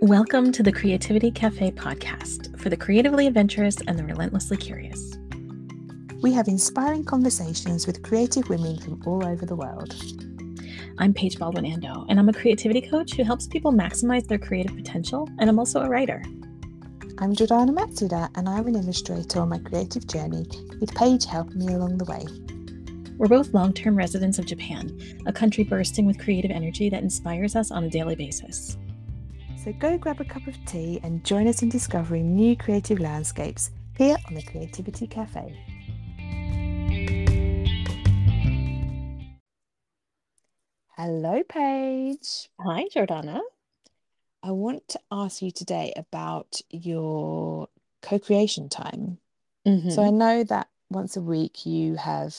Welcome to the Creativity Cafe podcast for the creatively adventurous and the relentlessly curious. We have inspiring conversations with creative women from all over the world. I'm Paige Baldwin Ando, and I'm a creativity coach who helps people maximize their creative potential, and I'm also a writer. I'm Jordana Matsuda, and I'm an illustrator on my creative journey, with Paige helping me along the way. We're both long term residents of Japan, a country bursting with creative energy that inspires us on a daily basis. So go grab a cup of tea and join us in discovering new creative landscapes here on the Creativity Cafe. Hello, Paige. Hi, Jordana. I want to ask you today about your co creation time. Mm-hmm. So I know that once a week you have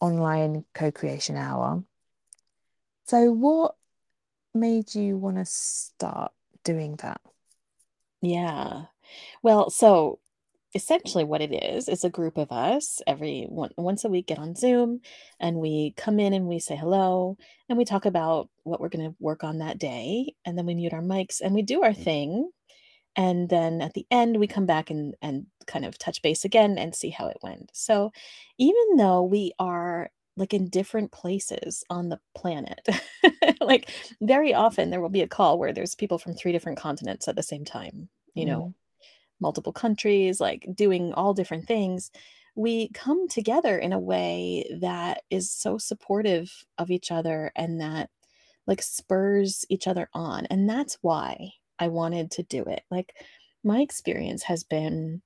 online co creation hour. So, what made you want to start doing that? Yeah. Well, so essentially what it is is a group of us every one, once a week get on Zoom and we come in and we say hello and we talk about what we're going to work on that day and then we mute our mics and we do our mm. thing and then at the end we come back and and kind of touch base again and see how it went. So even though we are like in different places on the planet. like very often there will be a call where there's people from three different continents at the same time, you know, Mm. multiple countries, like doing all different things. We come together in a way that is so supportive of each other and that like spurs each other on. And that's why I wanted to do it. Like my experience has been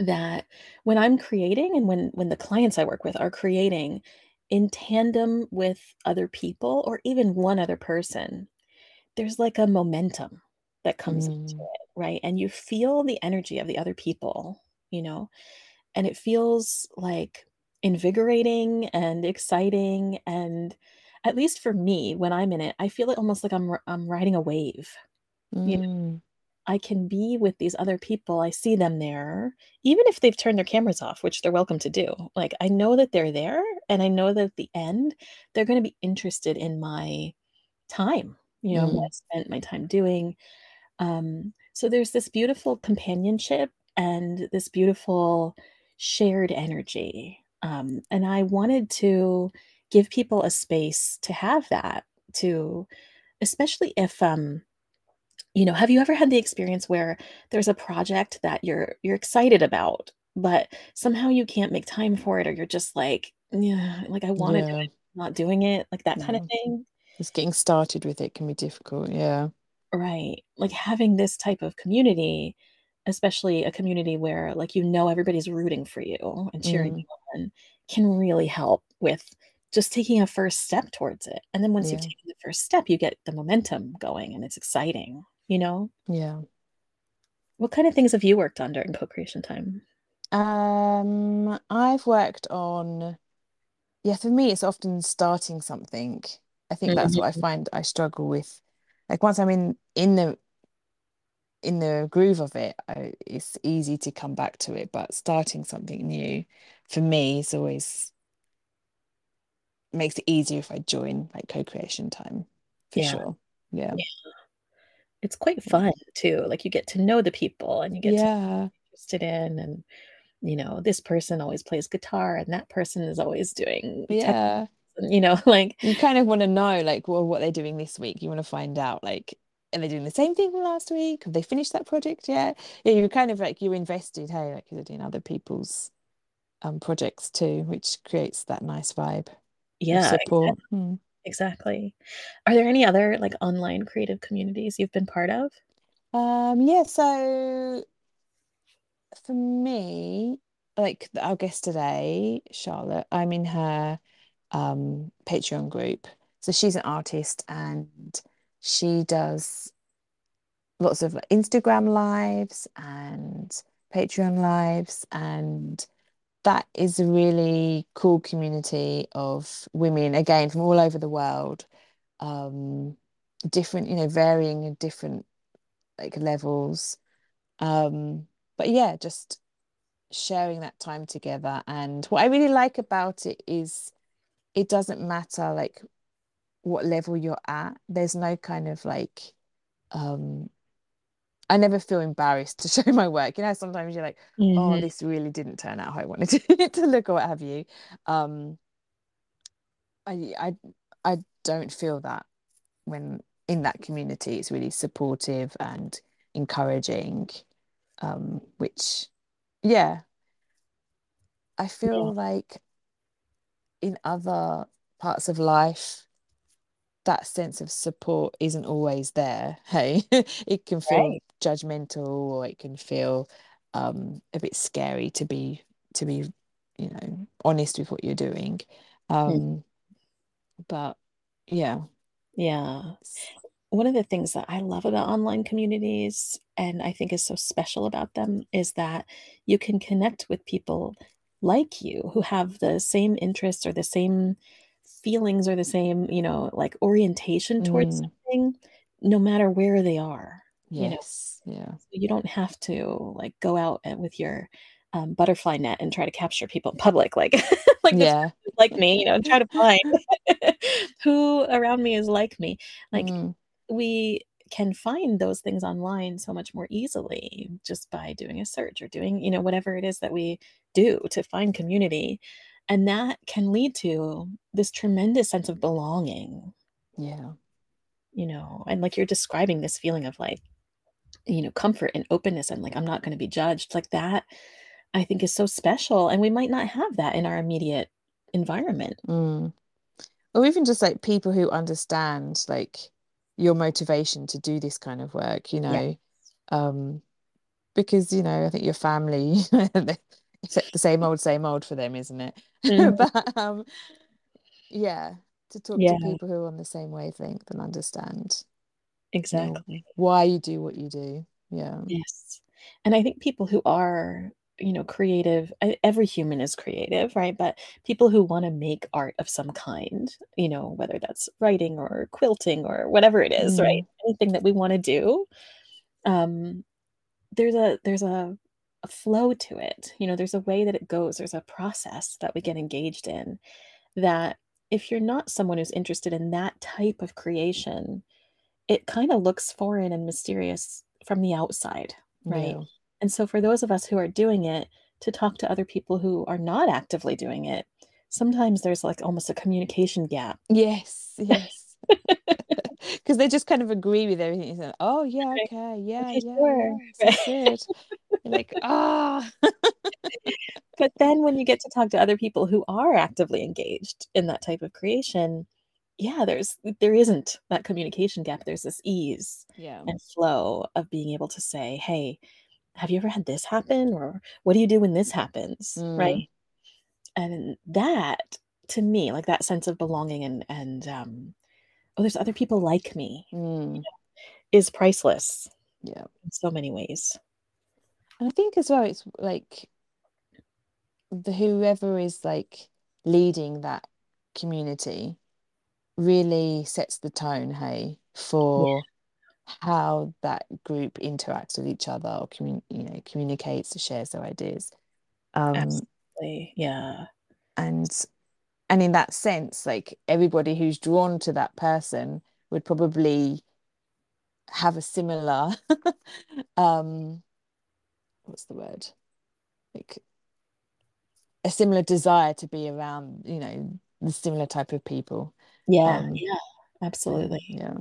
that when I'm creating and when when the clients I work with are creating in tandem with other people or even one other person, there's like a momentum that comes into Mm. it, right? And you feel the energy of the other people, you know, and it feels like invigorating and exciting and at least for me when I'm in it, I feel it almost like I'm I'm riding a wave. You Mm. I can be with these other people. I see them there, even if they've turned their cameras off, which they're welcome to do. Like, I know that they're there, and I know that at the end, they're going to be interested in my time, you know, what I Mm. spent my time doing. Um, so there's this beautiful companionship and this beautiful shared energy. Um, and I wanted to give people a space to have that, to especially if um you know, have you ever had the experience where there's a project that you're you're excited about, but somehow you can't make time for it or you're just like, yeah, like I want to do it, not doing it, like that kind of thing? Just getting started with it can be difficult. Yeah. Right. Like having this type of community, especially a community where like you know everybody's rooting for you and cheering Mm. you on, can really help with just taking a first step towards it. And then once you've taken the first step, you get the momentum going and it's exciting, you know? Yeah. What kind of things have you worked on during co-creation time? Um, I've worked on, yeah, for me, it's often starting something. I think that's what I Mhm. find I struggle with. Like once I'm in in the in the groove of it, I, it's easy to come back to it. But starting something new for me is always makes it easier if I join like co-creation time for Yeah. sure. Yeah. Yeah. It's quite fun too. Like you get to know the people and you get to Yeah. interested in and you know, this person always plays guitar and that person is always doing Yeah. and you know, like You kind of want to know like well what they're doing this week. You want to find out like are they doing the same thing from last week? Have they finished that project yet? Yeah, you're kind of like you're invested, hey, like you're doing other people's um projects too, which creates that nice vibe yeah, support. Hmm. Exactly. Are there any other like online creative communities you've been part of? Um, yeah, so for me, like our guest today, Charlotte, I'm in her um Patreon group. So she's an artist and she does lots of Instagram lives and Patreon lives and that is a really cool community of women again from all over the world um different you know varying in different like levels. Um but yeah just sharing that time together. And what I really like about it is it doesn't matter like what level you're at. There's no kind of like um I never feel embarrassed to show my work. You know, sometimes you're like, oh, Mhm. this really didn't turn out how I wanted it to look or what have you. Um, I I I don't feel that when in that community. It's really supportive and encouraging. Um, which yeah, I Yeah. feel like in other parts of life that sense of support isn't always there. Hey, it can feel Right. judgmental or it can feel um, a bit scary to be to be, you know, honest with what you're doing. Mm. Um, but yeah, Yeah. One of the things that I love about online communities, and I think is so special about them, is that you can connect with people like you who have the same interests or the same feelings are the same, you know, like orientation towards mm, something, no matter where they are, you know. yes, yeah, So you don't have to like go out and with your um, butterfly net and try to capture people in public, like like yeah, like me, you know, try to find who around me is like me. Like mm, we can find those things online so much more easily just by doing a search or doing, you know, whatever it is that we do to find community. And that can lead to this tremendous sense of belonging, yeah, you know, and like you're describing this feeling of like, you know, comfort and openness and like, I'm not going to be judged. Like that, I think is so special. And we might not have that in our immediate environment. mm. Or even just like people who understand like your motivation to do this kind of work, you Yeah. know. Um, because you know I think your family it's the same old same old for them isn't it Mhm. but um yeah to talk to people who are on the same wavelength and understand you know exactly. why you do what you do yeah Yes. And I think people who are, you know, creative, every human is creative, right? But people who wanna make art of some kind, you know, whether that's writing or quilting or whatever it is, right? mm, Anything that we wanna do, um, there's a there's a a flow to it, you know, there's a way that it goes, there's a process that we get engaged in that if you're not someone who's interested in that type of creation, it kinda looks foreign and mysterious from the outside, right? yeah And so for those of us who are doing it, to talk to other people who are not actively doing it, sometimes there's, like, almost a communication gap. yes yes because they just kind of agree with everything you said. Oh yeah okay. Yeah Okay, yeah sure. yeah. Like ah. But then when you get to talk to other people who are actively engaged in that type of creation, yeah, there's there isn't that communication gap, there's this ease yeah. and flow of being able to say, "Hey, have you ever had this happen?" Or, "What do you do when this happens?" Right? mm, And that, to me, like, that sense of belonging and and, um, "Oh, there's other people like me," mm, is priceless yeah in so many ways. and I think as well it's like the whoever is like leading that community really sets the tone, hey, Yeah, for how that group interacts with each other or commun you know, communicates, shares their ideas. Um, absolutely, yeah. and and in that sense, like everybody who's drawn to that person would probably have a similar um, what's the word? Like a similar desire to be around, you know, the similar type of people. Yeah, Um, yeah, absolutely. yeah.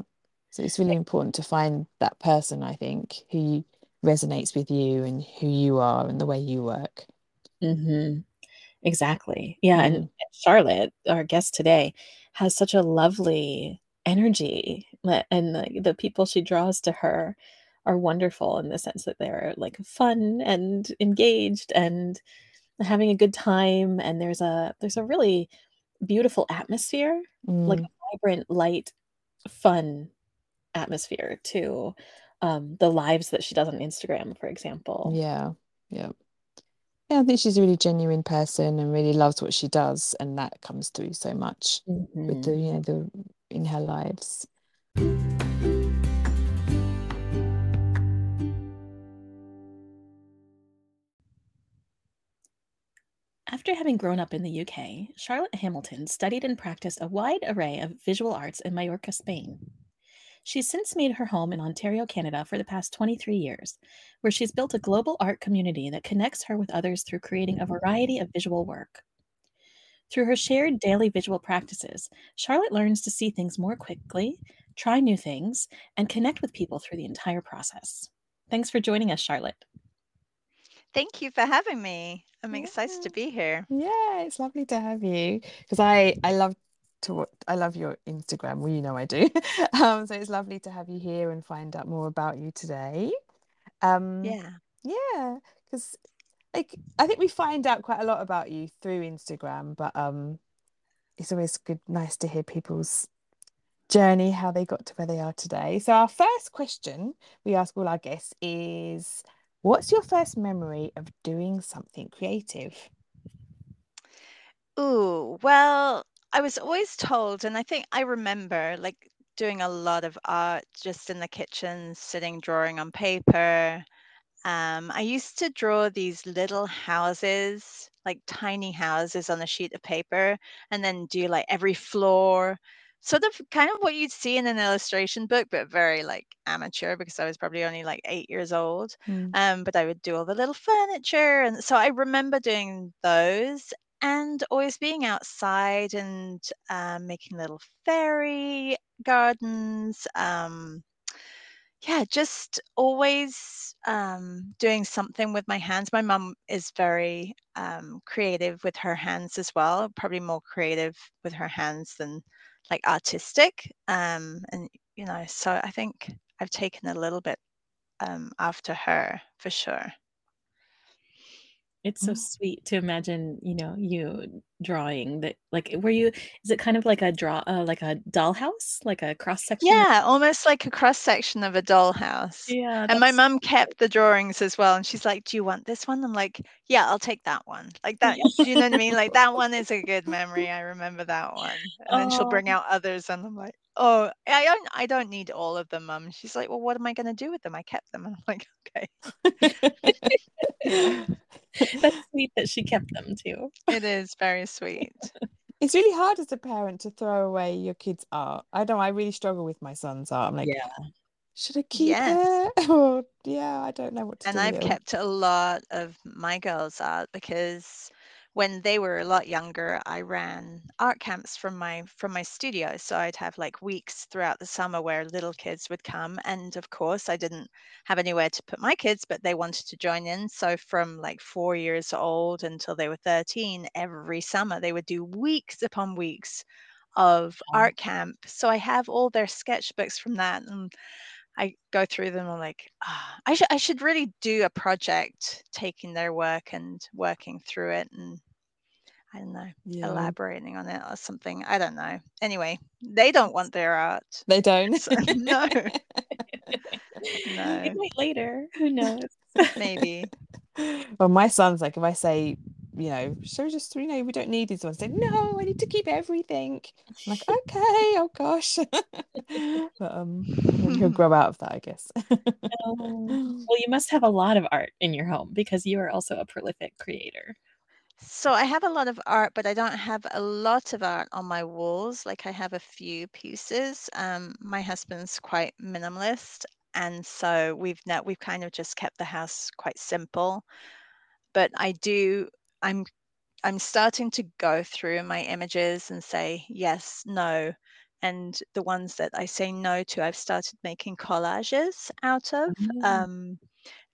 So it's really important to find that person, I think, who resonates with you and who you are and the way you work. Mhm. Exactly. Yeah, and Mm, Charlotte, our guest today, has such a lovely energy, and the the people she draws to her are wonderful in the sense that they're, like, fun and engaged and having a good time, and there's a there's a really beautiful atmosphere, like mm, a vibrant, light, fun atmosphere to, um, the lives that she does on Instagram, for example. yeah, yeah. Yeah, I think she's a really genuine person and really loves what she does, and that comes through so much with the, Mhm. you know, the in her lives. After having grown up in the UK, Charlotte Hamilton studied and practiced a wide array of visual arts in Mallorca, Spain. She's since made her home in Ontario, Canada for the past 23 years, where she's built a global art community that connects her with others through creating a variety of visual work. Through her shared daily visual practices, Charlotte learns to see things more quickly, try new things, and connect with people through the entire process. Thanks for joining us, Charlotte. Thank you for having me. I'm yeah. excited to be here. Yeah, it's lovely to have you because I I love to what I love your Instagram. Well, you know I do. um, so it's lovely to have you here and find out more about you today. Um, yeah, yeah, because like I think we find out quite a lot about you through Instagram, but um, it's always good, nice to hear people's journey, how they got to where they are today. So our first question we ask all our guests is What's your first memory of doing something creative? Ooh, well, I was always told, and I think I remember like doing a lot of art just in the kitchen, sitting drawing on paper. Um, I used to draw these little houses, like tiny houses on a sheet of paper, and then do like every floor sort of kind of what you'd see in an illustration book, but very like amateur because I was probably only like eight years old. Mm. Um, but I would do all the little furniture. And so I remember doing those and always being outside and um, making little fairy gardens. Um, yeah, just always um, doing something with my hands. My mum is very um, creative with her hands as well, probably more creative with her hands than like artistic um and you know so i think i've taken a little bit um after her for sure it's so mm. sweet to imagine, you know, you drawing that like were you is it kind of like a draw uh, like a dollhouse, like a cross section? Yeah, almost like a cross section of a dollhouse. Yeah. And my mum kept the drawings as well and she's like, "Do you want this one?" I'm like, "Yeah, I'll take that one." Like that, do you know what I mean? Like that one is a good memory. I remember that one. And then she'll bring out others and I'm like, "Oh, I don't I don't need all of them, mum." She's like, "Well, what am I going to do with them? I kept them." And I'm like, "Okay." That's sweet that she kept them too. It is very sweet. It's really hard as a parent to throw away your kids' art. I don't. I really struggle with my son's art. I'm like, yeah. Should I keep yes. it? Or yeah, I don't know what to and do. And I've kept a lot of my girls' art because when they were a lot younger, I ran art camps from my from my studio. So I'd have like weeks throughout the summer where little kids would come, and of course, I didn't have anywhere to put my kids, but they wanted to join in. So from like four years old until they were 13, every summer they would do weeks upon weeks of art camp. So I have all their sketchbooks from that, and I go through them. I'm like, oh, I should I should really do a project taking their work and working through it and I don't know, yeah. elaborating on it or something. I don't know. Anyway, they don't want their art. They don't. So, no. no. Maybe later. Who knows? Maybe. Well, my son's like, if I say, you know, so just you know, we don't need these ones. Say, no, I need to keep everything. I'm like, okay, oh gosh. but um, he'll grow out of that, I guess. um, well, you must have a lot of art in your home because you are also a prolific creator. So I have a lot of art, but I don't have a lot of art on my walls. Like I have a few pieces. Um, my husband's quite minimalist, and so we've now we've kind of just kept the house quite simple. But I do. I'm I'm starting to go through my images and say yes, no, and the ones that I say no to, I've started making collages out of. Mm-hmm. Um,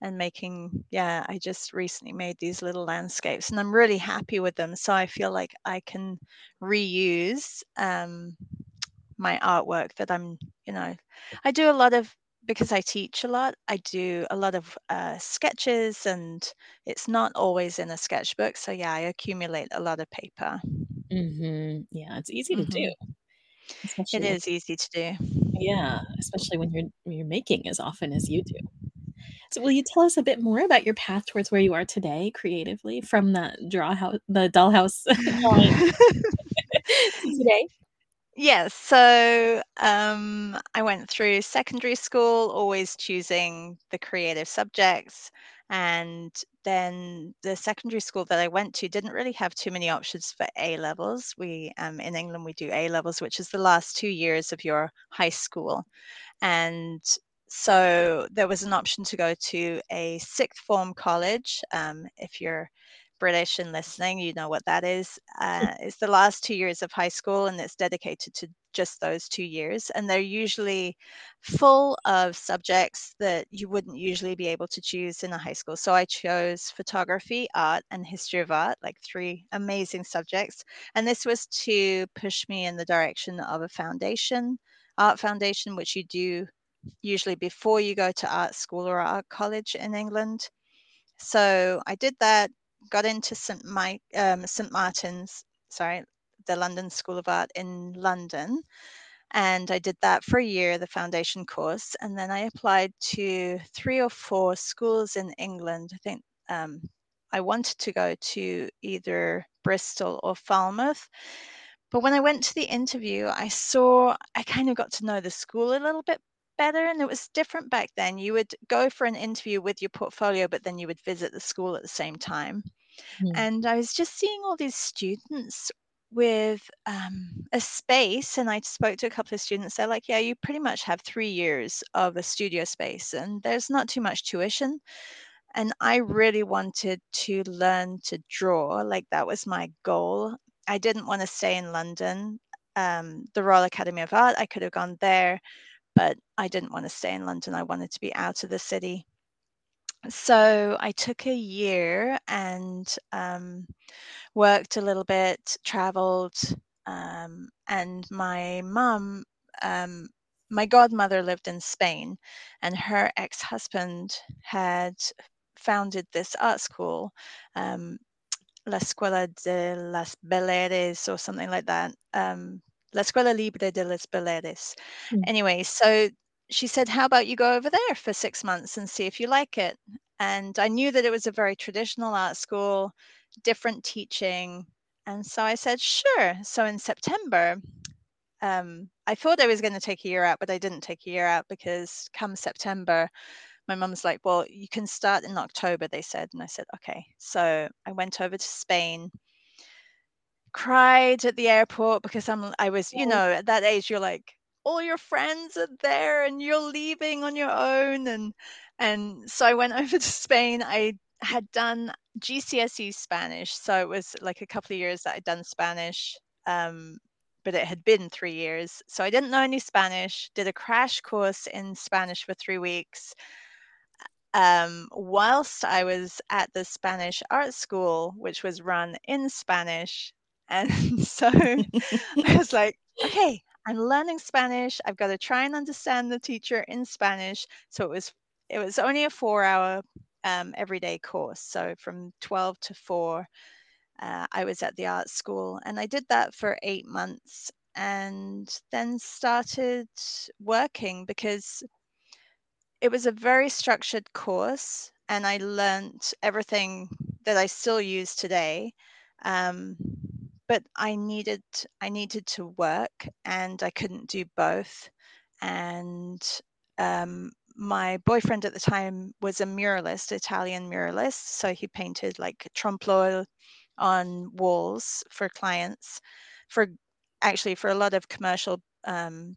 and making yeah i just recently made these little landscapes and i'm really happy with them so i feel like i can reuse um, my artwork that i'm you know i do a lot of because i teach a lot i do a lot of uh, sketches and it's not always in a sketchbook so yeah i accumulate a lot of paper mm-hmm. yeah it's easy to mm-hmm. do it is easy to do yeah especially when you're you're making as often as you do so will you tell us a bit more about your path towards where you are today creatively from the draw house the dollhouse today? Yes. So um, I went through secondary school, always choosing the creative subjects. And then the secondary school that I went to didn't really have too many options for A levels. We um, in England we do A levels, which is the last two years of your high school, and so there was an option to go to a sixth form college. Um, if you're British and listening, you know what that is. Uh, it's the last two years of high school and it's dedicated to just those two years. And they're usually full of subjects that you wouldn't usually be able to choose in a high school. So I chose photography, art, and history of art, like three amazing subjects. And this was to push me in the direction of a foundation, art foundation, which you do usually before you go to art school or art college in England. So I did that got into St. Mike, um, St. Martin's, sorry, the London School of Art in London. And I did that for a year, the foundation course. And then I applied to three or four schools in England. I think um, I wanted to go to either Bristol or Falmouth. But when I went to the interview, I saw, I kind of got to know the school a little bit better and it was different back then. You would go for an interview with your portfolio, but then you would visit the school at the same time. Mm. And I was just seeing all these students with um, a space, and I spoke to a couple of students. They're like, Yeah, you pretty much have three years of a studio space, and there's not too much tuition. And I really wanted to learn to draw, like, that was my goal. I didn't want to stay in London. Um, the Royal Academy of Art, I could have gone there but I didn't want to stay in London. I wanted to be out of the city. So I took a year and um, worked a little bit, traveled, um, and my mum, um, my godmother lived in Spain, and her ex husband had founded this art school. Um, La Escuela de las Baleares or something like that. Um, La Escuela Libre de las Baleares. Mm. Anyway, so she said, How about you go over there for six months and see if you like it? And I knew that it was a very traditional art school, different teaching. And so I said, Sure. So in September, um, I thought I was going to take a year out, but I didn't take a year out because come September, my mum's like, Well, you can start in October, they said. And I said, Okay. So I went over to Spain cried at the airport because I'm I was, you know, at that age you're like all your friends are there and you're leaving on your own and and so I went over to Spain. I had done GCSE Spanish, so it was like a couple of years that I'd done Spanish. Um, but it had been three years. So I didn't know any Spanish, did a crash course in Spanish for three weeks. Um, whilst I was at the Spanish art school, which was run in Spanish, and so I was like, okay, I'm learning Spanish. I've got to try and understand the teacher in Spanish. So it was it was only a four hour um, everyday course. So from 12 to 4, uh, I was at the art school and I did that for eight months and then started working because it was a very structured course and I learned everything that I still use today. Um, but I needed I needed to work and I couldn't do both. And um, my boyfriend at the time was a muralist, Italian muralist, so he painted like trompe l'oeil on walls for clients, for actually for a lot of commercial um,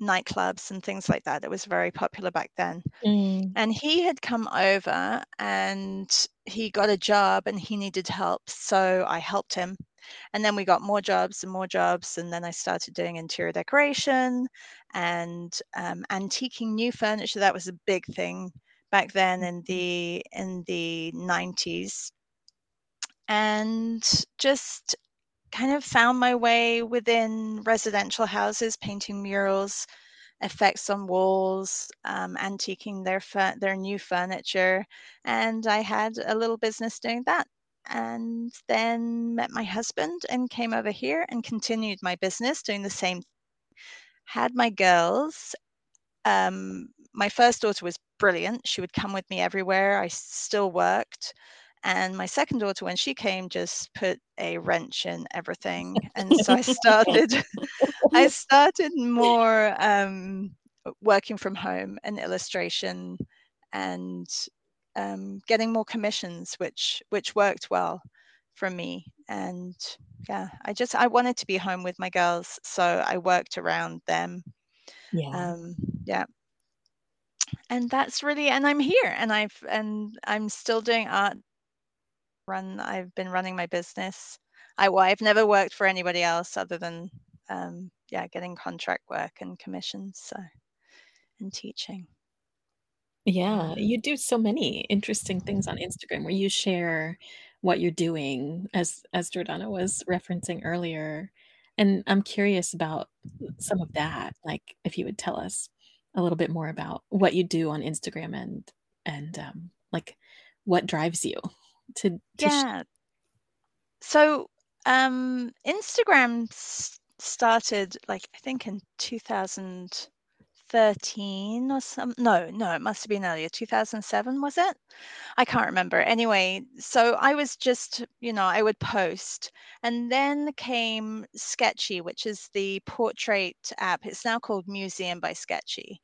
nightclubs and things like that. It was very popular back then. Mm. And he had come over and he got a job and he needed help. So I helped him and then we got more jobs and more jobs. And then I started doing interior decoration and um, antiquing new furniture. That was a big thing back then in mm-hmm. the in the 90s. And just kind of found my way within residential houses, painting murals, effects on walls, um, antiquing their their new furniture, and I had a little business doing that and then met my husband and came over here and continued my business doing the same had my girls. Um, my first daughter was brilliant. She would come with me everywhere. I still worked. And my second daughter when she came just put a wrench in everything. And so i started i started more um, working from home and illustration and um, getting more commissions, which which worked well for me. And yeah, I just I wanted to be home with my girls, so I worked around them. Yeah. Um, yeah. And that's really and I'm here and I've and I'm still doing art run I've been running my business. I well, I've never worked for anybody else other than um, yeah, getting contract work and commissions so and teaching. Yeah, you do so many interesting things on Instagram where you share what you're doing as as Jordana was referencing earlier. And I'm curious about some of that, like if you would tell us a little bit more about what you do on Instagram and and um, like what drives you to, to yeah. So um, Instagram s- started like I think in 2000 13 or some no no it must have been earlier 2007 was it? I can't remember. Anyway so i was just you know i would post and then came Sktchy which is the portrait app. It's now called museum by Sktchy.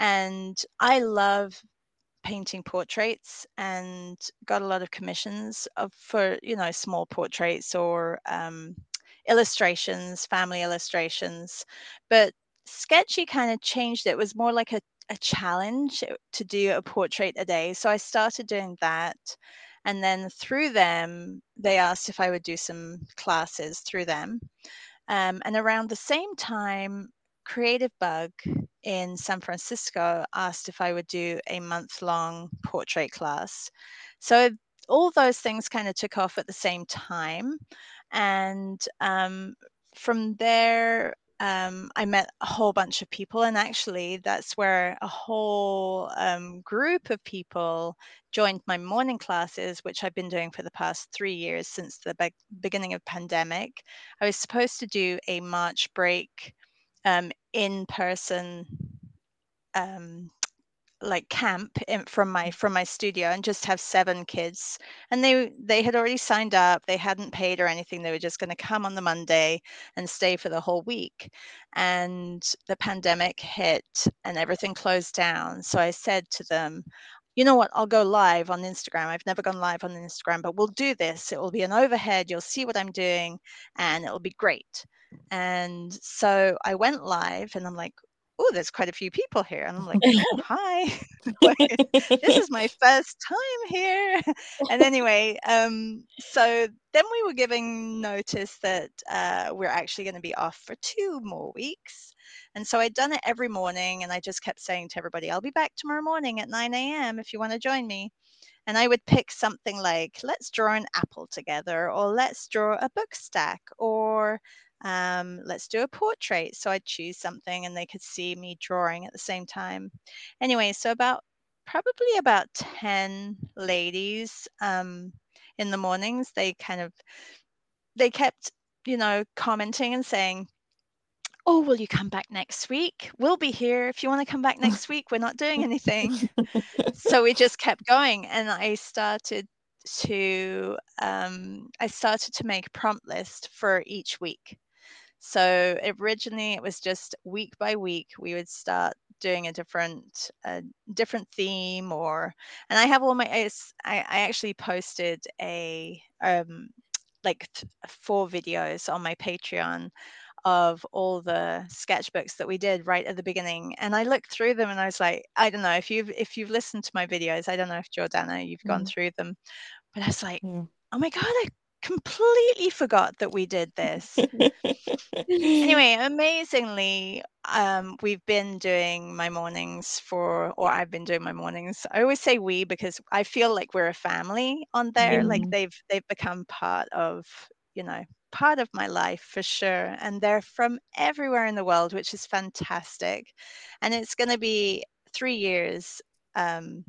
And i love painting portraits and got a lot of commissions of for you know small portraits or um, illustrations family illustrations. But Sktchy kind of changed it. was more like a, a challenge to do a portrait a day so i started doing that and then through them they asked if i would do some classes through them um, and around the same time Creativebug in san francisco asked if i would do a month long portrait class so all those things kind of took off at the same time and um, from there um, I met a whole bunch of people, and actually, that's where a whole um, group of people joined my morning classes, which I've been doing for the past three years since the be- beginning of pandemic. I was supposed to do a March break um, in person um, like camp in, from my mm. from my studio and just have seven kids and they they had already signed up they hadn't paid or anything they were just going to come on the monday and stay for the whole week and the pandemic hit and everything closed down so i said to them you know what i'll go live on instagram i've never gone live on instagram but we'll do this it will be an overhead you'll see what i'm doing and it'll be great and so i went live and i'm like oh, there's quite a few people here. And I'm like, oh, hi. this is my first time here. And anyway, um, so then we were giving notice that uh, we're actually going to be off for two more weeks. And so I'd done it every morning, and I just kept saying to everybody, I'll be back tomorrow morning at 9 a.m. if you want to join me. And I would pick something like, let's draw an apple together, or let's draw a book stack, or um, let's do a portrait. So I'd choose something and they could see me drawing at the same time. Anyway, so about probably about 10 ladies um, in the mornings, they kind of, they kept, you know, commenting and saying, oh, will you come back next week? We'll be here. If you want to come back next week, we're not doing anything. so we just kept going. And I started to, um, I started to make a prompt list for each week. So originally it was just week by week we would start doing a different a different theme or and I have all my I, I actually posted a um like four videos on my Patreon of all the sketchbooks that we did right at the beginning and i looked through them and i was like i don't know if you've if you've listened to my videos i don't know if jordana you've gone mm. through them but i was like mm. oh my god i completely forgot that we did this. anyway, amazingly, um, we've been doing my mornings for, or I've been doing my mornings. I always say we because I feel like we're a family on there. Like they've they've become part of, you know, part of my life for sure. And they're from everywhere in the world, which is fantastic. And it's going to be three years um,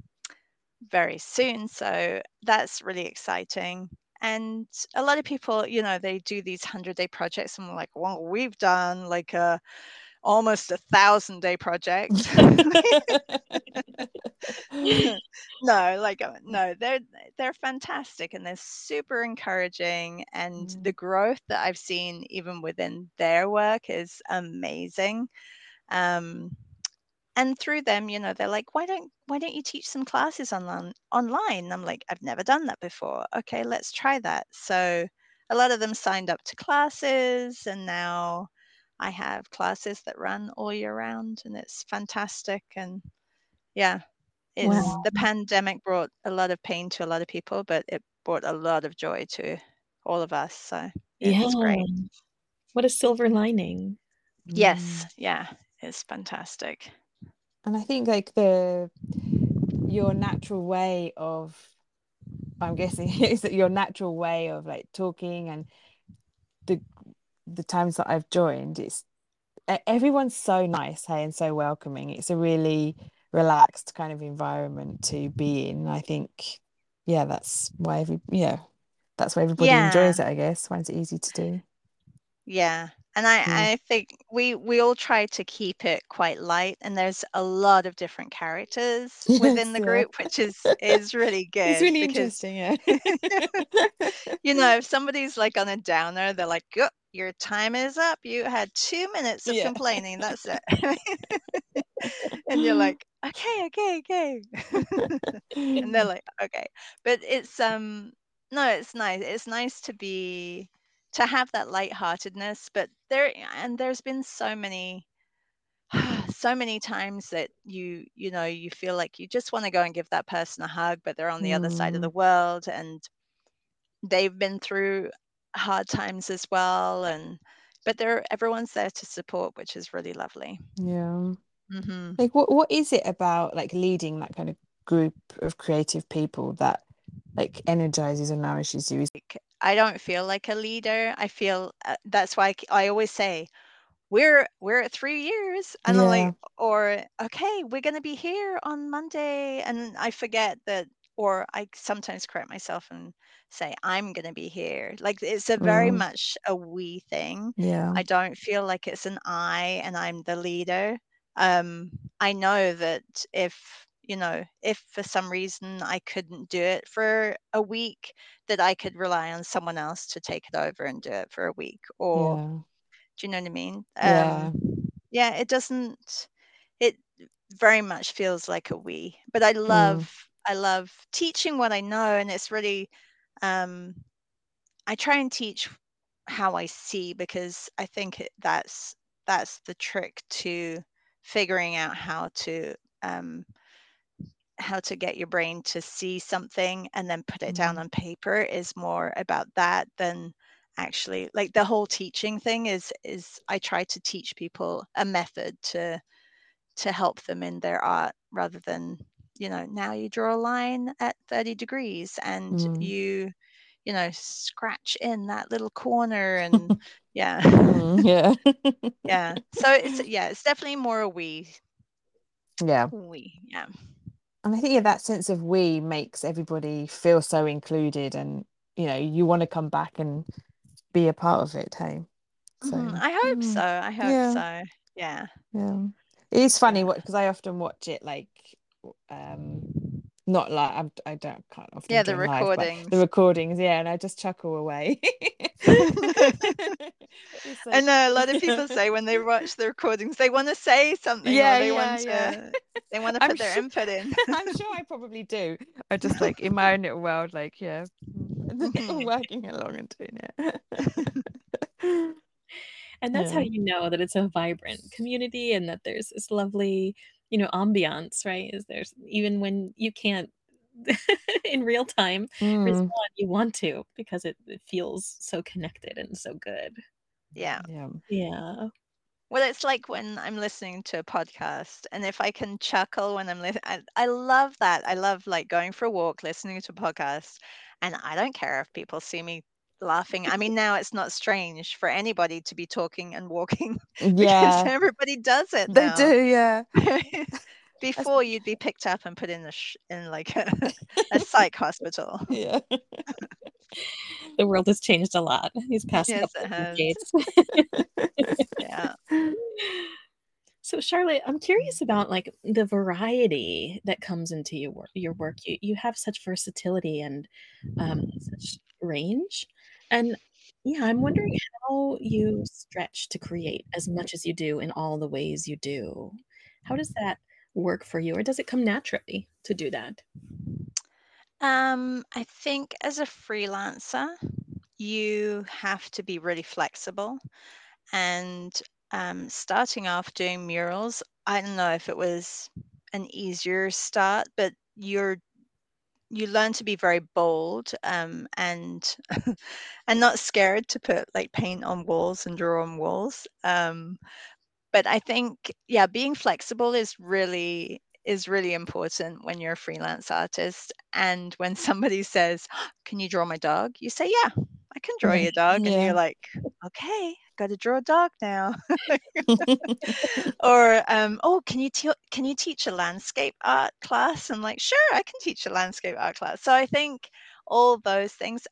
very soon. So that's really exciting and a lot of people you know they do these 100 day projects and like well we've done like a almost a thousand day project no like uh, no they're they're fantastic and they're super encouraging and mm. the growth that i've seen even within their work is amazing um and through them, you know, they're like, why don't why don't you teach some classes online online? I'm like, I've never done that before. Okay, let's try that. So a lot of them signed up to classes and now I have classes that run all year round and it's fantastic and yeah. It's Wow. the pandemic brought a lot of pain to a lot of people, but it brought a lot of joy to all of us. So it's great. Yeah. What a silver lining. Yes, Mm. yeah, it's fantastic. And I think like the your natural way of I'm guessing is that your natural way of like talking and the the times that I've joined, it's everyone's so nice, hey, and so welcoming. It's a really relaxed kind of environment to be in. I think, yeah, that's why every yeah, that's why everybody enjoys it. I guess finds it easy to do. Yeah. And I, Yeah. I think we we all try to keep it quite light and there's a lot of different characters within the yeah. group, which is is really good. It's really because, interesting, yeah. you know, if somebody's like on a downer, they're like, "Go- your time is up. You had two minutes of Yeah. complaining. That's it. and you're like, okay, okay, okay. and they're like okay but it's um no it's nice it's nice to be to have that lightheartedness but there and there's been so many so many times that you you know you feel like you just want to go and give that person a hug but they're on the other side of the world and they've been through hard times as well and but they're everyone's there to support which is really lovely yeah. hmm Like what what is it about like leading that kind of group of creative people that like energizes and nourishes you? I don't feel like a leader. I feel uh, that's why I always say we're we're at three years, and I'm like, or okay, we're gonna be here on Monday, and I forget that, or I sometimes correct myself and say I'm gonna be here. Like it's a very Mm. much a we thing. yeah. I don't feel like it's an I and I'm the leader. Um, I know that if you know, if for some reason I couldn't do it for a week, that I could rely on someone else to take it over and do it for a week. Or Yeah. do you know what I mean? Yeah. Um, yeah, it doesn't. It very much feels like a we. But I love, I love teaching what I know, and it's really. Um, I try and teach how I see because I think it, that's that's the trick to figuring out how to um, how to get your brain to see something and then put it down Mm. on paper is more about that than actually like the whole teaching thing is is I try to teach people a method to to help them in their art rather than you know now you draw a line at 30 degrees and Mm. you you know scratch in that little corner and yeah Mm, yeah. yeah so it's yeah it's definitely more a we yeah. we yeah And I think yeah, that sense of we makes everybody feel so included and you know, you want to come back and be a part of it, hey. So Mhm, I hope mm, so I hope yeah. so yeah yeah. It is funny because I often watch it like um not like I'm, I don't can't often Yeah, the recordings live, the recordings. recordings, yeah, and I just chuckle away. It's I like- know a lot of people say when they watch the recordings they want to say something Yeah, or they yeah, want to yeah. they want to I'm put their sure- input in. I'm sure I probably do. I just like in my own little world, like yeah, Mhm. working along and doing it. And that's how you know that it's a vibrant community and that there's this lovely, you know, ambiance, right? Is there's even when you can't in real time Mm, respond, you want to because it, it feels so connected and so good. yeah. yeah. Yeah. Well, it's like when I'm listening to a podcast, and if I can chuckle when I'm listening, I, I love that. I love like going for a walk, listening to a podcast, and I don't care if people see me laughing. I mean, now it's not strange for anybody to be talking and walking because Yeah, everybody does it they now. do. Yeah. Before you'd be picked up and put in a sh- in like a, a psych hospital. Yeah. The world has changed a lot these past Yes, couple it of has. decades. Yeah. So Charlotte, I'm curious about like the variety that comes into your work. Your work, you you have such versatility and um, such range, and yeah, I'm wondering how you stretch to create as much as you do in all the ways you do. how does that work for you or does it come naturally to do that um, I think as a freelancer, you have to be really flexible. And um, starting off doing murals, I don't know if it was an easier start, but you're you learn to be very bold um, and and not scared to put like paint on walls and draw on walls. Um, but I think yeah, being flexible is really is really important when you're a freelance artist. And when somebody says, Can you draw my dog? You say, Yeah, I can draw your dog. Yeah. And you're like, Okay, got to draw a dog now. or, um, Oh, can you, te- can you teach a landscape art class? And like, Sure, I can teach a landscape art class. So I think all those things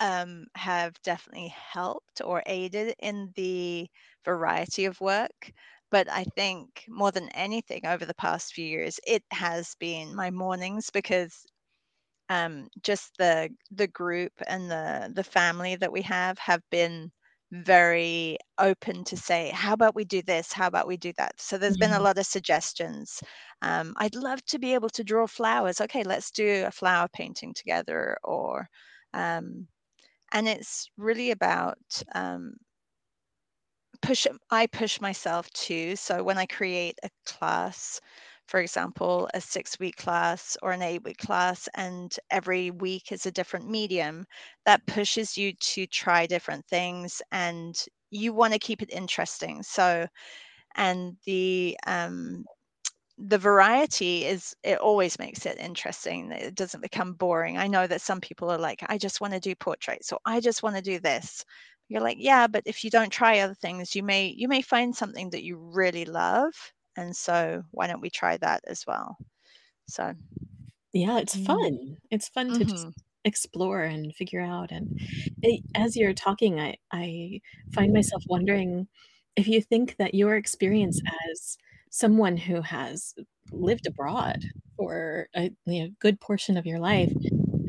um, have definitely helped or aided in the variety of work. But I think more than anything over the past few years, it has been my mornings because um, just the the group and the the family that we have have been very open to say, how about we do this? How about we do that? So there's been a lot of suggestions. Um, I'd love to be able to draw flowers. Okay, let's do a flower painting together. Or, um, and it's really about um, push I push myself too. So when I create a class, for example, a six week class or an eight week class, and every week is a different medium, that pushes you to try different things and you want to keep it interesting. So, and the um, the variety is it always makes it interesting it doesn't become boring i know that some people are like i just want to do portraits or i just want to do this you're like yeah but if you don't try other things you may you may find something that you really love and so why don't we try that as well so yeah it's mm. fun it's fun to mm-hmm. just explore and figure out and it, as you're talking i i find myself wondering if you think that your experience as someone who has lived abroad for a you know, good portion of your life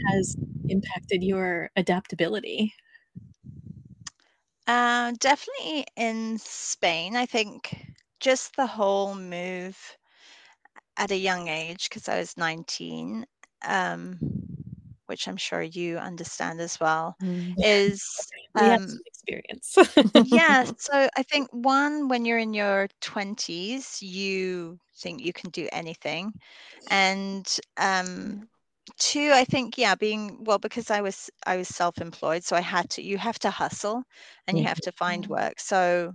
has impacted your adaptability uh, definitely in Spain. I think just the whole move at a young age, because I was 19, um, which I'm sure you understand as well, mm. is we um, some experience. yeah. So I think one, when you're in your 20s, you think you can do anything, and um, two i think yeah being well because i was i was self-employed so i had to you have to hustle and you have to find work so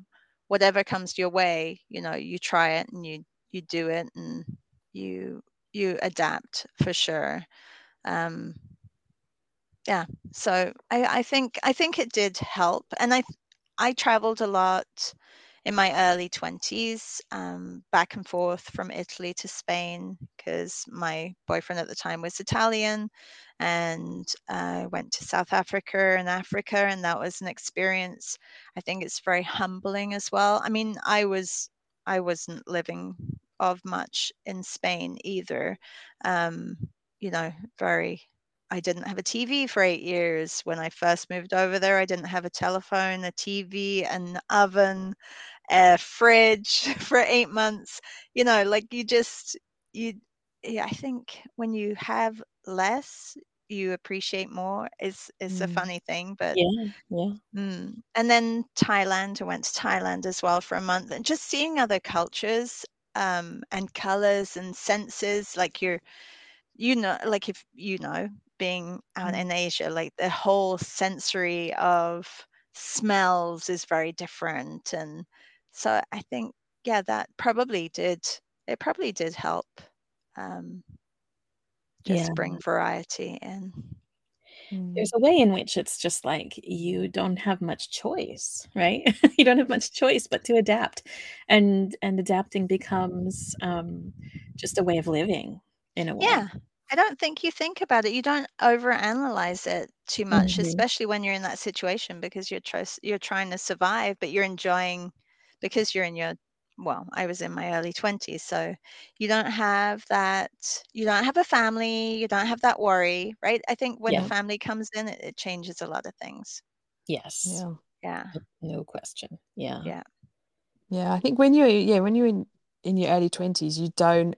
whatever comes your way you know you try it and you you do it and you you adapt for sure. Um yeah so i i think i think it did help and i i traveled a lot in my early 20s, um, back and forth from Italy to Spain because my boyfriend at the time was Italian. And I went to South Africa and Africa, and that was an experience. I think it's very humbling as well. I mean, I was I wasn't living of much in Spain either. Um, you know, very I didn't have a TV for eight years. When I first moved over there, I didn't have a telephone, a TV, an oven, a fridge for eight months. You know, like you just, you, yeah, I think when you have less, you appreciate more is is mm. a funny thing but yeah yeah mm. and then thailand i went to thailand as well for a month and just seeing other cultures um and colors and senses like you're you know like if you know being out mm. in asia like the whole sensory of smells is very different and so I think, yeah, that probably did, it probably did help um, just yeah. bring variety in. There's a way in which it's just like you don't have much choice, right? you don't have much choice but to adapt, and and adapting becomes um, just a way of living in a way. Yeah, I don't think you think about it. You don't overanalyze it too much, mm-hmm. especially when you're in that situation because you're tr- you're trying to survive, but you're enjoying because you're in your well i was in my early 20s so you don't have that you don't have a family you don't have that worry right i think when yeah. the family comes in it, it, changes a lot of things yes yeah yeah no question yeah yeah yeah i think when you're yeah when you're in in your early 20s, you don't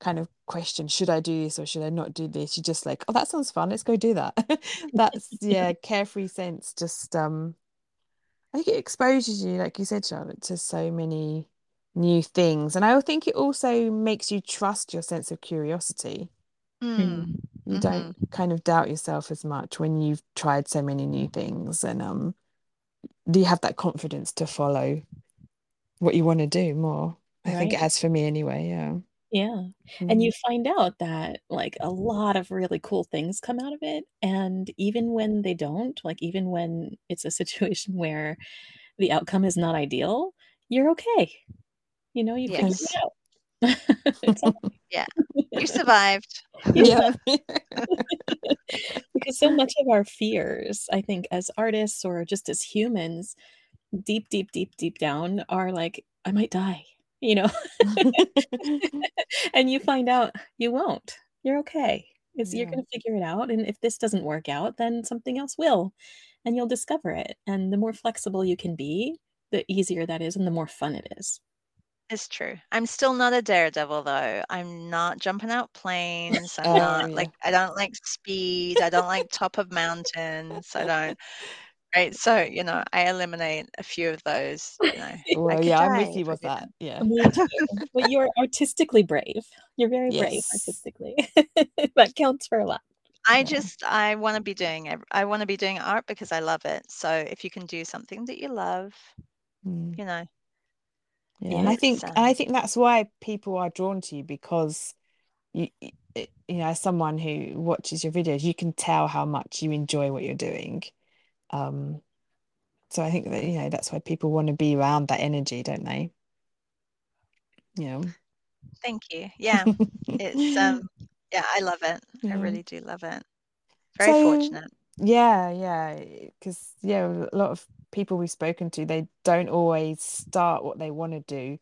kind of question, should I do this or should I not do this? You're just like, oh, that sounds fun. Let's go do that. That's yeah, carefree sense. Just um I think it exposes you, like you said, Charlotte, to so many new things. And I think it also makes you trust your sense of curiosity. Mm. You don't Mhm. kind of doubt yourself as much when you've tried so many new things and um do you have that confidence to follow what you want to do more? I think it has for me anyway, yeah. Yeah. And Mm. you find out that, like, a lot of really cool things come out of it, and even when they don't, like, even when it's a situation where the outcome is not ideal, you're okay. You know, you figured Yes. it out. It's all Yeah. You survived. Yeah. because so much of our fears, I think, as artists or just as humans, deep, deep, deep, deep down are like, I might die, you know? and you find out you won't. You're okay. It's you're gonna figure it out. And if this doesn't work out, then something else will. And you'll discover it. And the more flexible you can be, the easier that is and the more fun it is. It's true. I'm still not a daredevil though. I'm not jumping out planes. I'm Oh, not yeah. like I don't like speed. I don't like top of mountains. I don't. Right. So, you know, I eliminate a few of those, you know. Well, yeah, I'm with you with that. Yeah. But you're artistically brave. You're very brave artistically. that counts for a lot. I Yeah. just I want to be doing ev- I want to be doing art because I love it. So if you can do something that you love, Mm. you know, Yeah, and I think um, and I think that's why people are drawn to you because you you know, as someone who watches your videos, you can tell how much you enjoy what you're doing. Um, so I think that, you know, that's why people want to be around that energy, don't they? Yeah. thank you. Yeah. It's um yeah, I love it. I really do love it. Very So fortunate. yeah, yeah, because yeah, a lot of people we've spoken to, they don't always start what they want to do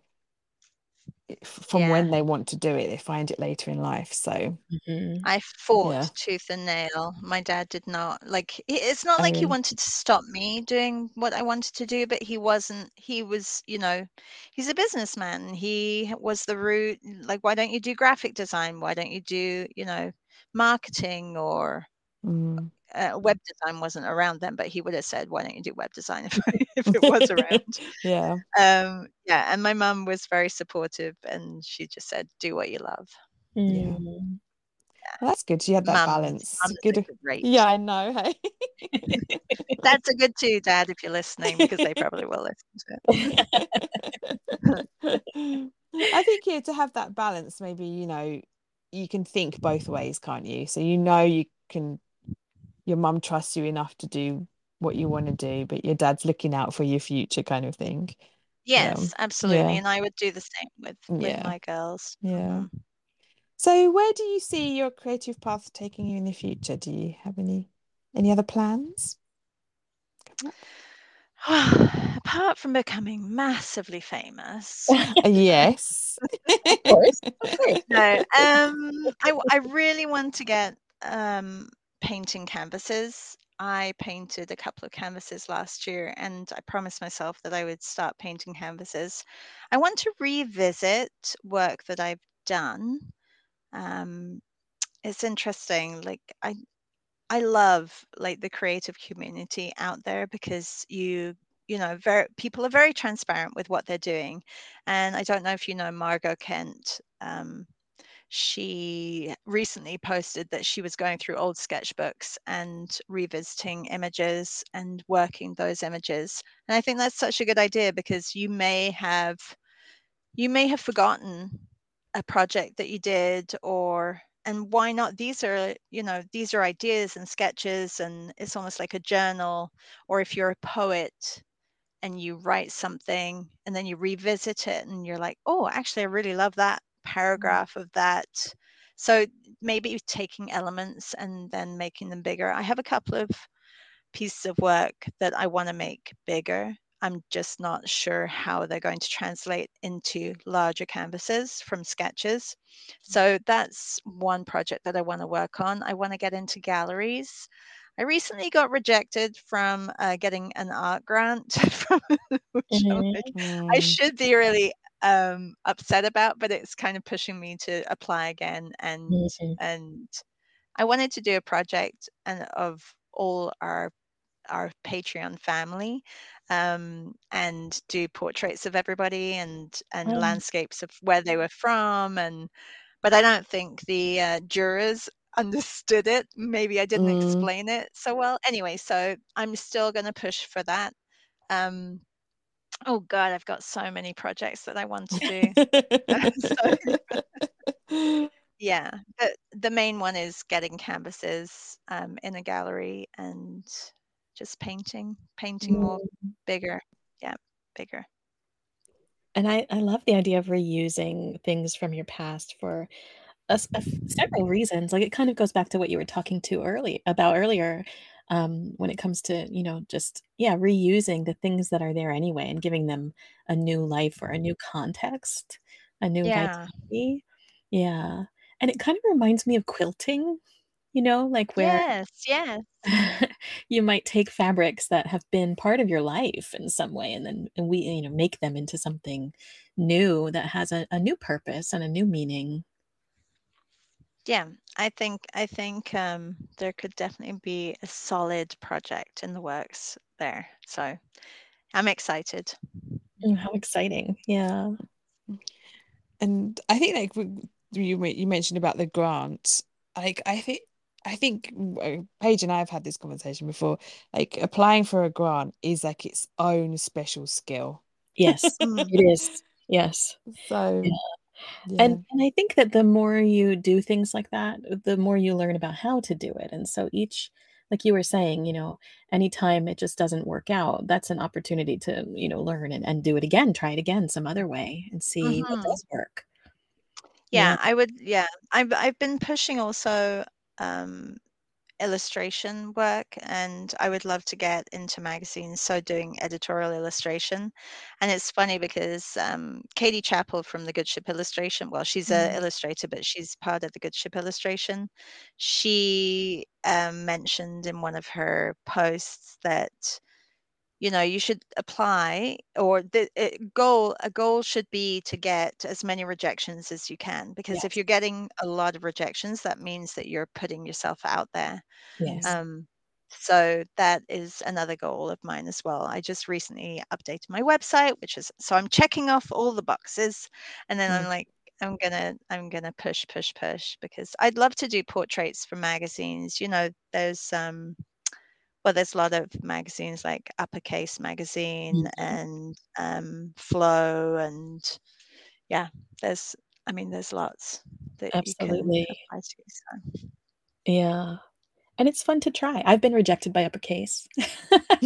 from Yeah. when they want to do it. They find it later in life. So Mhm. I fought yeah. tooth and nail. My dad did not like it's not Oh, like he wanted to stop me doing what I wanted to do, but he wasn't he was, you know, he's a businessman. He was the root like why don't you do graphic design? Why don't you do, you know, marketing or Mm. Uh, web design wasn't around then, but he would have said, "Why don't you do web design if, if it was around?" Yeah. Um, yeah, and my mum was very supportive, and she just said, "Do what you love." Yeah. Mm. Well, that's good. She had that Mums, balance. mums are Good. great. Yeah, I know. Hey. that's a good too, Dad, if you're listening, because they probably will listen to it. I think yeah, to have that balance, maybe, you know, you can think both ways, can't you? So you know you can your mum trusts you enough to do what you want to do, but your dad's looking out for your future kind of thing. Yes, absolutely, yeah. and I would do the same with with Yeah. my girls. Yeah. Mhm. So where do you see your creative path taking you in the future? Do you have any any other plans? Apart from becoming massively famous, yes. Of course. Of course. no, um, I w- I really want to get um painting canvases. I painted a couple of canvases last year, and I promised myself that I would start painting canvases. I want to revisit work that I've done. Um, it's interesting. Like I I love like the creative community out there because you you know very people are very transparent with what they're doing and i don't know if you know margot kent um, she recently posted that she was going through old sketchbooks and revisiting images and working those images and i think that's such a good idea because you may have you may have forgotten a project that you did or and why not? These are you know these are ideas and sketches and it's almost like a journal or if you're a poet and you write something and then you revisit it and you're like oh actually i really love that paragraph of that. So maybe taking elements and then making them bigger. I have a couple of pieces of work that i want to make bigger. I'm just not sure how they're going to translate into larger canvases from sketches. So that's one project that i want to work on. I want to get into galleries. I recently got rejected from uh, getting an art grant, from, Mhm. I should be really um, upset about, but it's kind of pushing me to apply again. And and I wanted to do a project and of all our our Patreon family um, and do portraits of everybody and and Oh. landscapes of where they were from and but I don't think the uh, jurors understood it. Maybe I didn't Mm. explain it so well. Anyway, so I'm still going to push for that. Um, oh God, I've got so many projects that I want to do. yeah, the the main one is getting canvases um, in a gallery and just painting, painting more Mm. bigger. Yeah, bigger. And I I love the idea of reusing things from your past for a a several reasons, like, it kind of goes back to what you were talking to early about earlier, um, when it comes to, you know, just yeah, reusing the things that are there anyway and giving them a new life or a new context, a new Yeah. vitality. Yeah, and it kind of reminds me of quilting, you know, like, where Yes, yes. you might take fabrics that have been part of your life in some way and then and we, you know, make them into something new that has a a new purpose and a new meaning. Yeah, I think I think um, there could definitely be a solid project in the works there. So I'm excited. Mm, how exciting. Yeah. And I think like you you mentioned about the grant, like I think I think uh, Paige and I have had this conversation before. Like applying for a grant is like its own special skill. Yes, Mm. it is. Yes. So Yeah. Yeah. And and I think that the more you do things like that, the more you learn about how to do it. And so each like you were saying, you know, anytime it just doesn't work out, that's an opportunity to, you know, learn and, and do it again, try it again some other way and see what Mhm. does work. Yeah, I would. Yeah, I've I've been pushing also um, illustration work, and I would love to get into magazines. So doing editorial illustration, and it's funny because um, Katie Chappell from the Good Ship Illustration. Well, she's Mm. a illustrator, but she's part of the Good Ship Illustration. She um, mentioned in one of her posts that you know you should apply or the uh, goal a goal should be to get as many rejections as you can because if you're getting a lot of rejections that means that you're putting yourself out there Yes. um so that is another goal of mine as well i just recently updated my website which is so i'm checking off all the boxes and then i'm Mm. like i'm gonna i'm gonna push push push because i'd love to do portraits for magazines you know there's um well, there's a lot of magazines like Uppercase Magazine Mhm. and um, Flow, and yeah, there's, I mean, there's lots that you can Absolutely. apply to. So. Yeah. And it's fun to try. I've been rejected by Uppercase.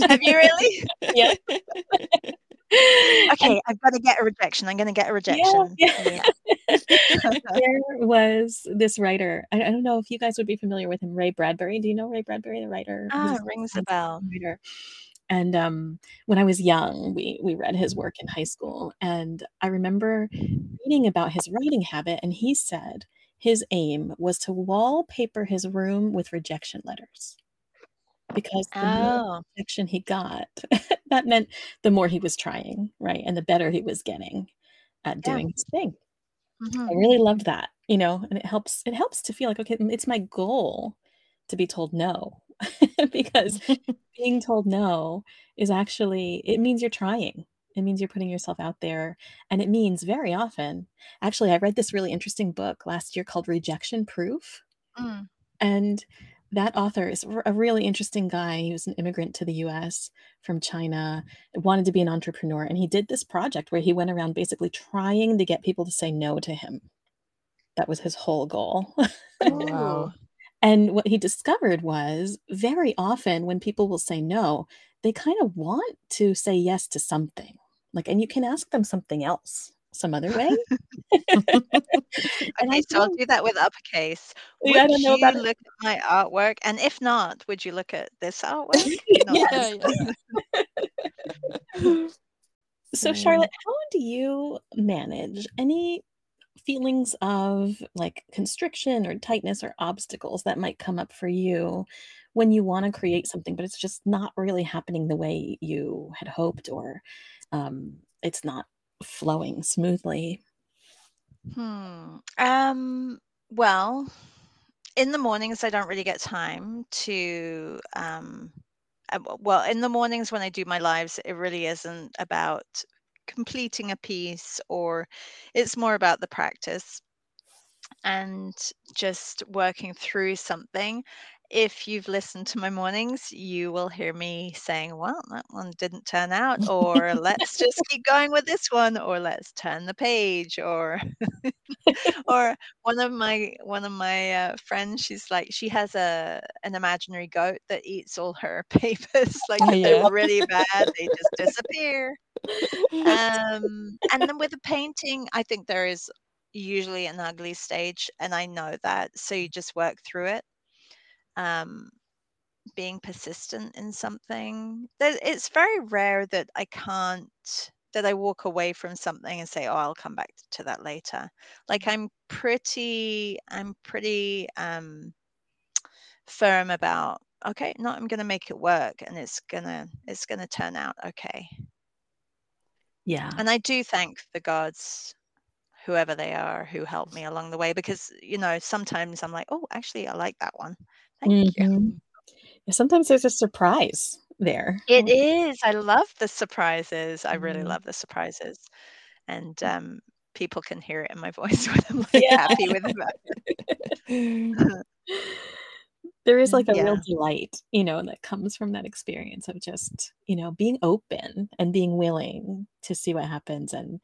Have you really? Yeah. Okay, I've got to get a rejection. I'm going to get a rejection. yeah. Yeah. There was this writer. I, I don't know if you guys would be familiar with him, Ray Bradbury. Do you know Ray Bradbury, the writer? Ah, a rings a bell. writer. And um, when I was young, we we read his work in high school, and I remember reading about his writing habit, and he said his aim was to wallpaper his room with rejection letters because the more Oh, rejection he got, that meant the more he was trying, right? And the better he was getting at yeah. doing his thing. hmm I really loved that, you know, and it helps it helps to feel like, okay, it's my goal to be told no. Because being told no is actually it means you're trying. It means you're putting yourself out there, and it means very often actually, I read this really interesting book last year called Rejection Proof. Mm. And that author is a really interesting guy. He was an immigrant to the US from China, mm-hmm. wanted to be an entrepreneur. And he did this project where he went around basically trying to get people to say no to him. That was his whole goal. Oh, wow. And what he discovered was very often when people will say no, they kind of want to say yes to something. Like, and you can ask them something else some other way. and I so I'll don't, that with uppercase. yeah, I Would don't know you about it. look at my artwork? And if not, would you look at this artwork? Yeah, yeah. So, So Charlotte, how do you manage any feelings of like constriction or tightness or obstacles that might come up for you when you want to create something, but it's just not really happening the way you had hoped, or um, it's not flowing smoothly? Hmm. Um, well, in the mornings, I don't really get time to, um, uh, well, in the mornings when I do my lives, it really isn't about completing a piece or it's more about the practice and just working through something if you've listened to my mornings, you will hear me saying, "Well, that one didn't turn out," or "Let's just keep going with this one," or "Let's turn the page," or or one of my one of my uh, friends, she's like, she has a an imaginary goat that eats all her papers. Like Oh, if they're really bad, they just disappear. Um, and then with the painting, I think there is usually an ugly stage, and I know that, so you just work through it um, being persistent in something. It's very rare that I can't that I walk away from something and say, "Oh, I'll come back to that later." Like I'm pretty I'm pretty um firm about, okay, no, I'm going to make it work and it's going to it's going to turn out okay. Yeah. And I do thank the gods whoever they are who helped me along the way because you know sometimes i'm like oh actually i like that one thank you Mhm. Yeah, sometimes there's a surprise there. It is. I love the surprises. I really Mm. love the surprises. And um, people can hear it in my voice when I'm like Yeah. happy with it. There is like a real Yeah. delight, you know, that comes from that experience of just, you know, being open and being willing to see what happens and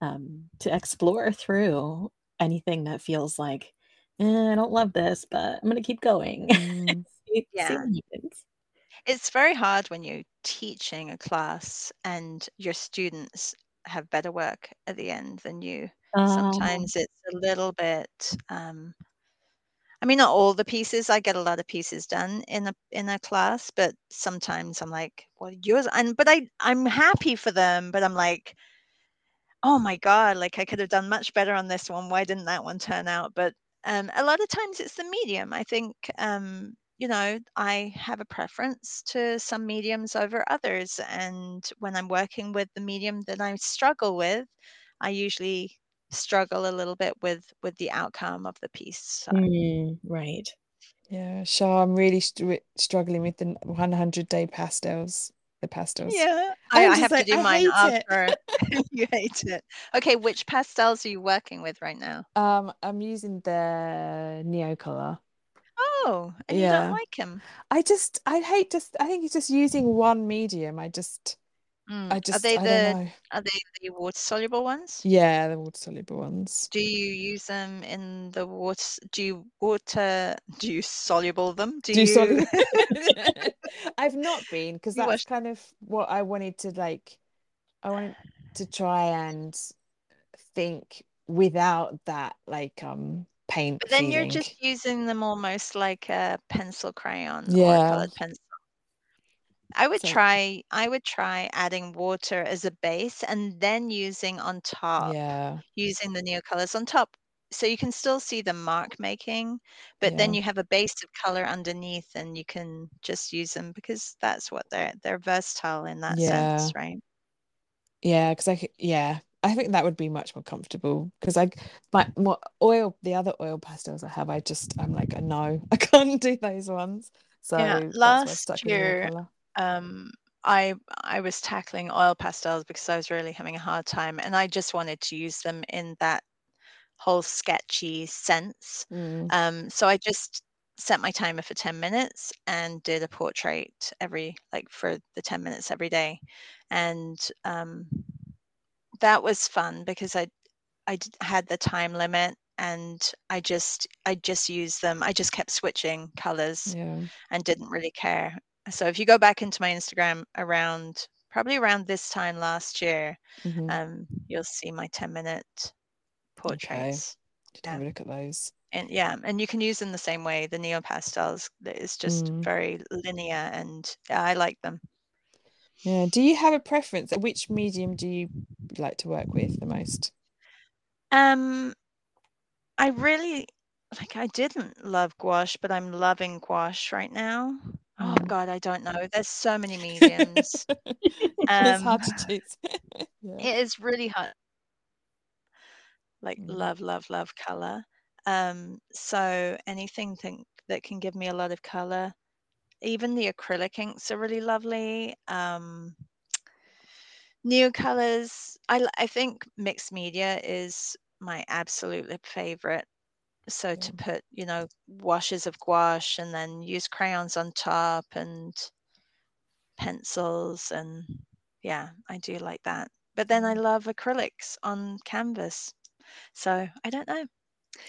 um, to explore through anything that feels like, "Eh, I don't love this, but I'm gonna keep going." Mm. See Yeah. It's very hard when you're teaching a class and your students have better work at the end than you. Um, Sometimes it's a little bit um, I mean, not all the pieces. I get a lot of pieces done in a in a class, but sometimes I'm like, "Well, yours," and but I I'm happy for them, but I'm like, "Oh my god, like I could have done much better on this one. Why didn't that one turn out?" But um, a lot of times it's the medium. I think um, you know I have a preference to some mediums over others, and when I'm working with the medium that I struggle with, I usually struggle a little bit with with the outcome of the piece. So. mm, right. Yeah, Shah, I'm really str struggling with the 100 day pastels, the pastels. Yeah, I, I'm I just have like, to do I mine after. you hate it. Okay, which pastels are you working with right now? Um, I'm using the Neocolor. Oh, and you don't like him. I just, I hate just, I think he's just using one medium. I just, Mm. I Are they I the don't know. are they the water soluble ones? Yeah, the water soluble ones. Do you use them in the water? Do you water? Do you soluble them? Do Do you? I've not been because that's kind of what I wanted to like. I wanted to try and think without that like um paint But then you're just using them almost like a pencil crayon or a Yeah. colored pencil. I would So- try I would try adding water as a base and then using on top Yeah, using the Neocolors on top. So you can still see the mark making but then Yeah. you have a base of color underneath and you can just use them because that's what they're they're versatile in that sense right? Yeah, because I c- yeah, I think that would be much more comfortable because I my what oil the other oil pastels I have I just I'm like no I can't do those ones. So Yeah, that's why I last stuck with the year, color. Um I I was tackling oil pastels because I was really having a hard time and I just wanted to use them in that whole sketchy sense Mm, Um, so I just set my timer for 10 minutes and did a portrait every like for the 10 minutes every day. And um, that was fun because I I d- had the time limit and I just I just used them. I just kept switching colors yeah. and didn't really care. So if you go back into my Instagram around probably around this time last year, mhm. um, you'll see my 10 minute portraits. Just have a look at those. And yeah, and you can use them the same way. The neo pastels, it's just Mm. very linear, and yeah, I like them. Yeah. Do you have a preference? Which medium do you like to work with the most? Um, I really like. I didn't love gouache, but I'm loving gouache right now. Oh Mm. God, I don't know. There's so many mediums. it's hard Um, to choose. yeah. It is really hard. Like Mm. love, love, love color. Um, so anything think, that can give me a lot of color. Even the acrylic inks are really lovely. Um, new colors. I I think mixed media is my absolute favorite. So to put, you know, washes of gouache and then use crayons on top and pencils and yeah, I do like that. But then I Mm. love acrylics on canvas. So I don't know.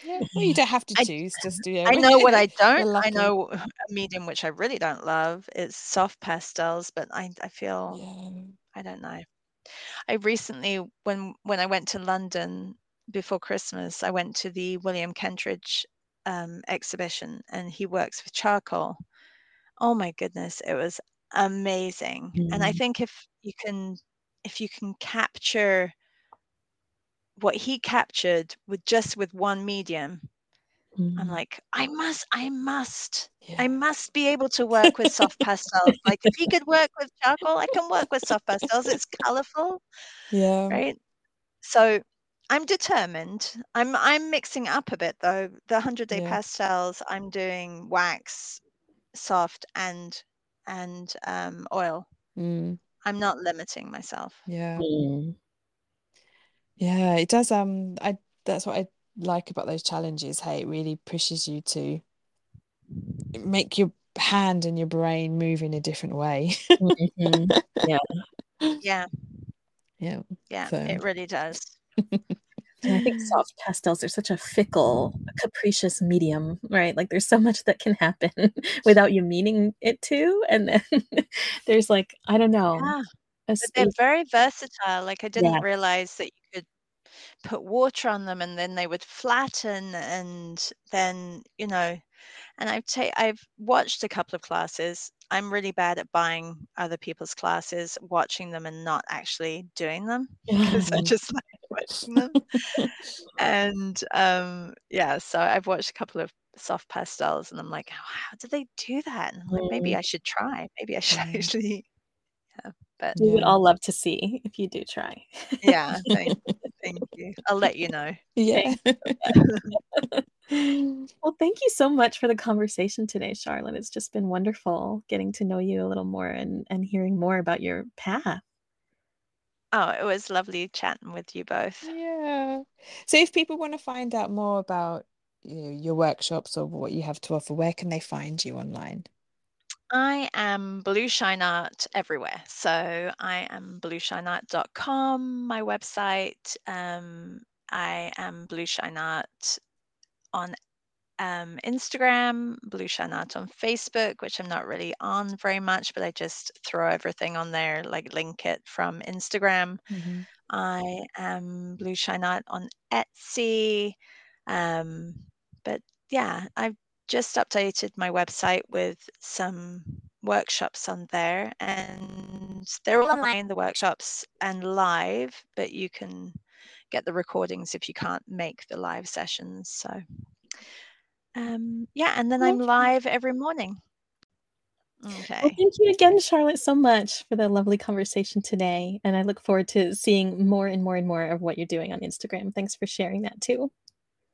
Yeah. Well, you don't have to I- choose. Just do. I know what I don't. I know a medium which I really don't love is soft pastels, but I I feel Yeah. I don't know. I recently when when I went to London before Christmas, I went to the William Kentridge um, exhibition and he works with charcoal. Oh my goodness, it was amazing. And I Mm. think if you can if you can capture what he captured with just with one medium, I'm Mm. like, I must, I must, I must be able to work with soft pastels. Like if he could work with charcoal, I can work with soft pastels. It's colorful, Yeah. right? So I'm determined. I'm I'm mixing up a bit though. The hundred day Yeah. pastels, I'm doing wax, soft, and and um, oil. Mm. I'm not limiting myself. Yeah. Mm. Yeah. It does. Um. I. That's what I like about those challenges. Hey, it really pushes you to make your hand and your brain move in a different way. Mhm. Yeah, Yeah. yeah, So- it really does. I think soft pastels are such a fickle, capricious medium, right? Like there's so much that can happen without you meaning it to. And then there's like, I don't know, Yeah. But they're very versatile. Like I didn't Yes. realize that you could put water on them and then they would flatten and then, you know, and I've ta- I've watched a couple of classes. I'm really bad at buying other people's classes, watching them and not actually doing them because I just like watching them. And um yeah, so I've watched a couple of soft pastels and I'm like, how, how do they do that? And I'm like, maybe. I should try. Maybe I should actually yeah. But We would all love to see if you do try. yeah, thank, thank you. I'll let you know. Yeah. Well, thank you so much for the conversation today, Charlotte. It's just been wonderful getting to know you a little more and, and hearing more about your path. Oh, it was lovely chatting with you both. Yeah. So if people want to find out more about you know, your workshops or what you have to offer, where can they find you online? I am Blue Shine Art everywhere. So I am blueshineart.com, my website. Um, I am Blue Shine Art on um, Instagram, Blue Shine Art on Facebook, which I'm not really on very much, but I just throw everything on there, like link it from Instagram. Mhm. I am Blue Shine Art on Etsy. Um, but yeah, I've just updated my website with some workshops on there, and they're all online, the workshops, and live, but you can get the recordings if you can't make the live sessions. So, um, yeah, and then I'm live every morning. Well, Okay. thank you again, Charlotte, so much for the lovely conversation today. And I look forward to seeing more and more and more of what you're doing on Instagram. Thanks for sharing that too.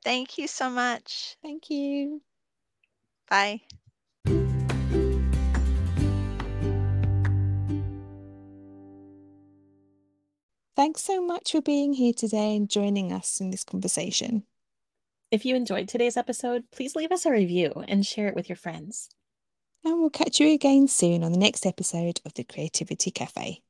Thank you so much. Thank you. Bye. Thanks so much for being here today and joining us in this conversation. If you enjoyed today's episode, please leave us a review and share it with your friends. And we'll catch you again soon on the next episode of the Creativity Cafe.